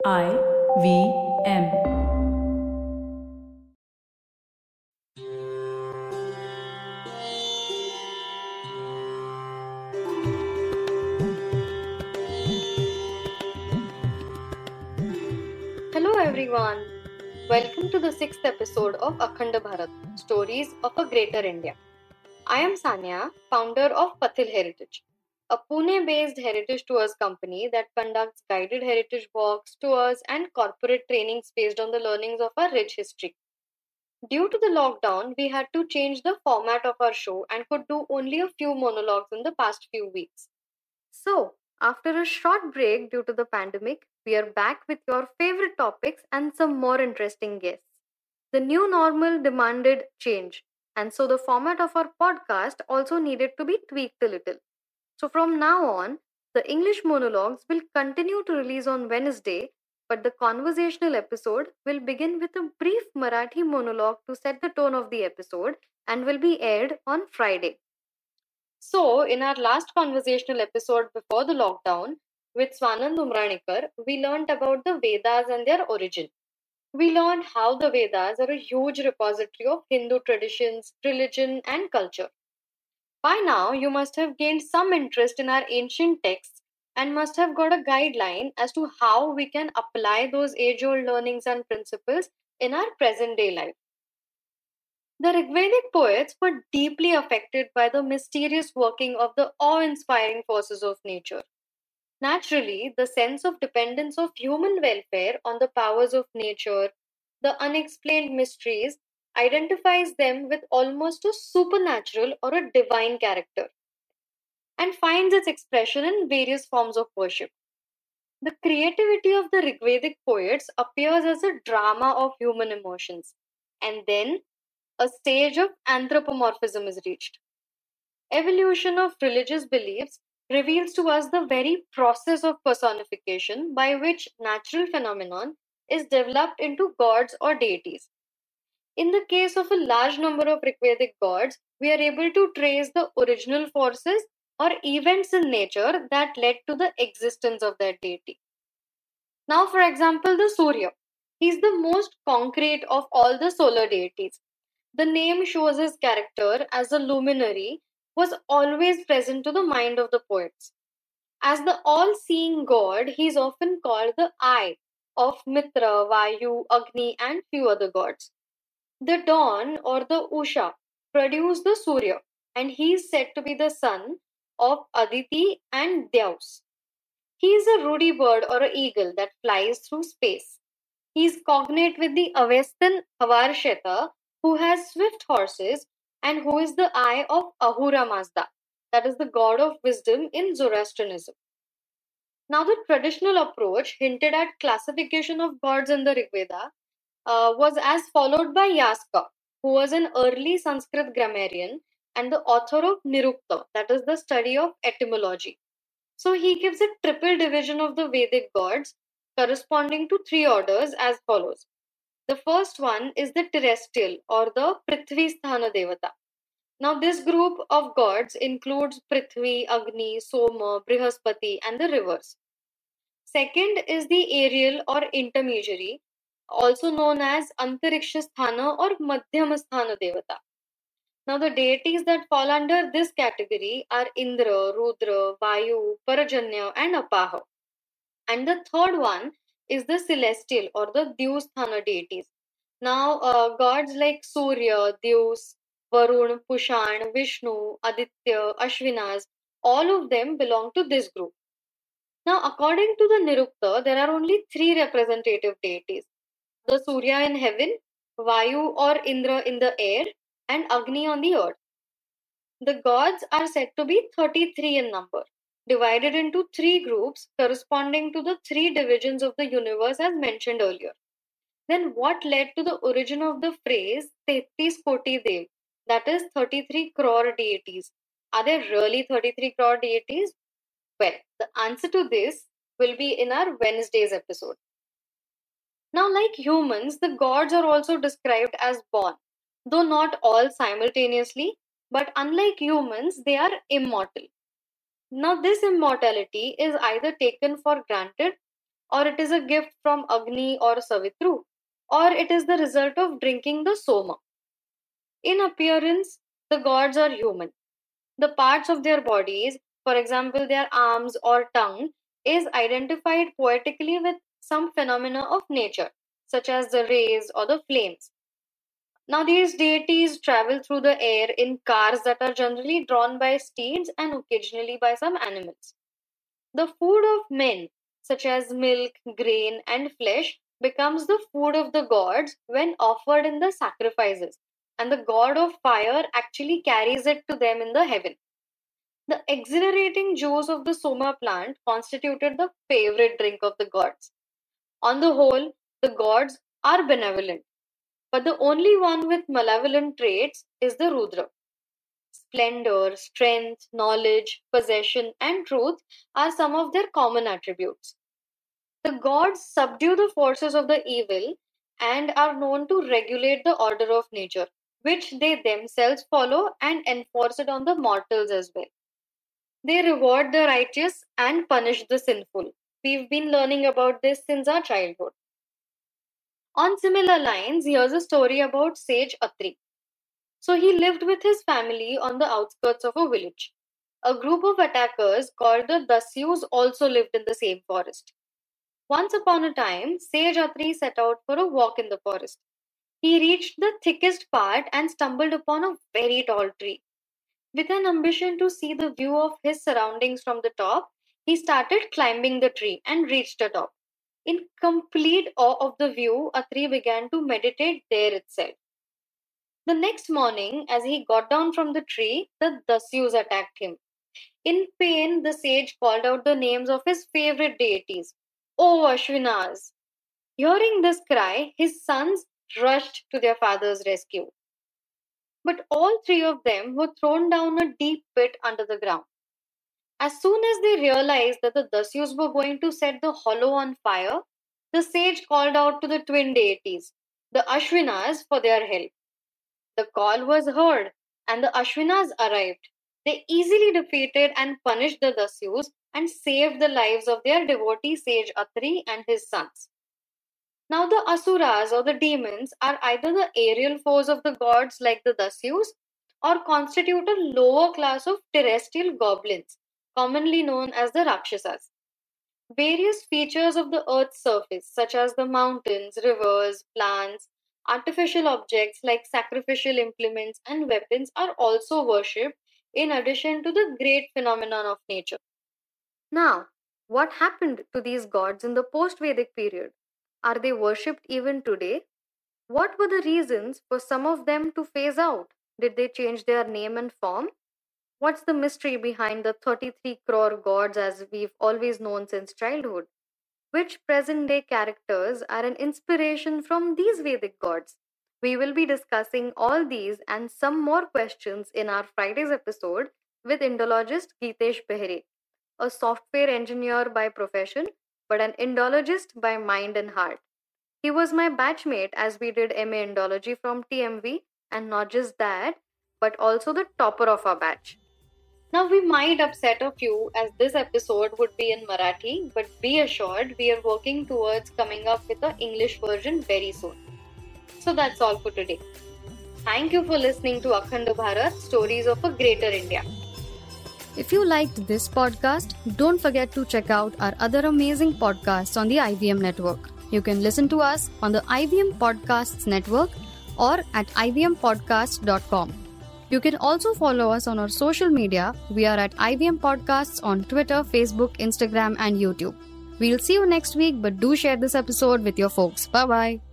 I V M hello everyone welcome to the sixth episode of Akhand Bharat stories of a greater India I am Sania founder of Pathil heritage a Pune based heritage tours company that conducts guided heritage walks, tours, and corporate trainings based on the learnings of our rich history. Due to the lockdown, we had to change the format of our show and could do only a few monologues in the past few weeks. So, after a short break due to the pandemic, we are back with your favorite topics and some more interesting guests. The new normal demanded change, and so the format of our podcast also needed to be tweaked a little. So, from now on, the English monologues will continue to release on Wednesday, but the conversational episode will begin with a brief Marathi monologue to set the tone of the episode and will be aired on Friday. So, in our last conversational episode before the lockdown with Swanand Umranikar, we learned about the Vedas and their origin. We learned how the Vedas are a huge repository of Hindu traditions, religion, and culture. By now, you must have gained some interest in our ancient texts and must have got a guideline as to how we can apply those age old learnings and principles in our present day life. The Rigvedic poets were deeply affected by the mysterious working of the awe inspiring forces of nature. Naturally, the sense of dependence of human welfare on the powers of nature, the unexplained mysteries, identifies them with almost a supernatural or a divine character and finds its expression in various forms of worship. The creativity of the Rigvedic poets appears as a drama of human emotions, and then a stage of anthropomorphism is reached. Evolution of religious beliefs reveals to us the very process of personification by which natural phenomenon is developed into gods or deities. In the case of a large number of Rigvedic gods, we are able to trace the original forces or events in nature that led to the existence of that deity. Now, for example, the Surya. He is the most concrete of all the solar deities. The name shows his character as a luminary was always present to the mind of the poets. As the all seeing god, he is often called the eye of Mitra, Vayu, Agni, and few other gods. The dawn or the Usha produced the Surya, and he is said to be the son of Aditi and Deus. He is a ruddy bird or an eagle that flies through space. He is cognate with the Avestan Avarsheta, who has swift horses and who is the eye of Ahura Mazda, that is the god of wisdom in Zoroastrianism. Now, the traditional approach hinted at classification of gods in the Rigveda uh, was as followed by Yaska, who was an early Sanskrit grammarian and the author of Nirukta, that is the study of etymology. So he gives a triple division of the Vedic gods corresponding to three orders as follows. The first one is the terrestrial or the Prithvi Sthana Devata. Now, this group of gods includes Prithvi, Agni, Soma, Brihaspati, and the rivers. Second is the aerial or intermediary, also known as Antariksha or Madhyama Sthana Devata. Now, the deities that fall under this category are Indra, Rudra, Vayu, Parajanya, and Apaha. And the third one is the celestial or the Dyusthana deities. Now, uh, gods like Surya, Dyus, Varun, Pushan, Vishnu, Aditya, Ashvinas, all of them belong to this group. Now, according to the Nirukta, there are only three representative deities the Surya in heaven, Vayu or Indra in the air, and Agni on the earth. The gods are said to be 33 in number, divided into three groups corresponding to the three divisions of the universe as mentioned earlier. Then, what led to the origin of the phrase Tetis Koti Dev, that is 33 crore deities? Are there really 33 crore deities? Well, the answer to this will be in our Wednesday's episode. Now, like humans, the gods are also described as born, though not all simultaneously, but unlike humans, they are immortal. Now, this immortality is either taken for granted or it is a gift from Agni or Savitru, or it is the result of drinking the Soma. In appearance, the gods are human. The parts of their bodies, for example, their arms or tongue, is identified poetically with some phenomena of nature, such as the rays or the flames. Now, these deities travel through the air in cars that are generally drawn by steeds and occasionally by some animals. The food of men, such as milk, grain, and flesh, becomes the food of the gods when offered in the sacrifices, and the god of fire actually carries it to them in the heaven. The exhilarating juice of the soma plant constituted the favorite drink of the gods. On the whole, the gods are benevolent but the only one with malevolent traits is the Rudra. Splendor, strength, knowledge, possession, and truth are some of their common attributes. The gods subdue the forces of the evil and are known to regulate the order of nature, which they themselves follow and enforce it on the mortals as well. They reward the righteous and punish the sinful. We've been learning about this since our childhood. On similar lines, here's a story about sage Atri. So he lived with his family on the outskirts of a village. A group of attackers called the Dasyus also lived in the same forest. Once upon a time, Sage Atri set out for a walk in the forest. He reached the thickest part and stumbled upon a very tall tree. With an ambition to see the view of his surroundings from the top, he started climbing the tree and reached the top. In complete awe of the view, Atri began to meditate there itself. The next morning, as he got down from the tree, the Dasyus attacked him. In pain, the sage called out the names of his favorite deities. Oh, Ashwinas! Hearing this cry, his sons rushed to their father's rescue. But all three of them were thrown down a deep pit under the ground. As soon as they realized that the Dasyus were going to set the hollow on fire, the sage called out to the twin deities, the Ashwinas, for their help. The call was heard, and the Ashwinas arrived. They easily defeated and punished the Dasyus and saved the lives of their devotee sage Atri and his sons. Now, the Asuras or the demons are either the aerial foes of the gods like the Dasyus or constitute a lower class of terrestrial goblins commonly known as the Rakshasas. Various features of the Earth's surface, such as the mountains, rivers, plants, artificial objects like sacrificial implements and weapons, are also worshipped in addition to the great phenomenon of nature. Now, what happened to these gods in the post Vedic period? Are they worshipped even today? What were the reasons for some of them to phase out? Did they change their name and form? What's the mystery behind the 33 crore gods as we've always known since childhood? Which present day characters are an inspiration from these Vedic gods? We will be discussing all these and some more questions in our Friday's episode with Indologist Geetesh Behre, a software engineer by profession but an Indologist by mind and heart. He was my batchmate as we did MA Indology from TMV, and not just that, but also the topper of our batch. Now, we might upset a few as this episode would be in Marathi, but be assured we are working towards coming up with an English version very soon. So that's all for today. Thank you for listening to Akhand Bharat Stories of a Greater India. If you liked this podcast, don't forget to check out our other amazing podcasts on the IVM network. You can listen to us on the IVM Podcasts network or at ivmpodcast.com. You can also follow us on our social media. We are at IVM Podcasts on Twitter, Facebook, Instagram, and YouTube. We'll see you next week, but do share this episode with your folks. Bye bye.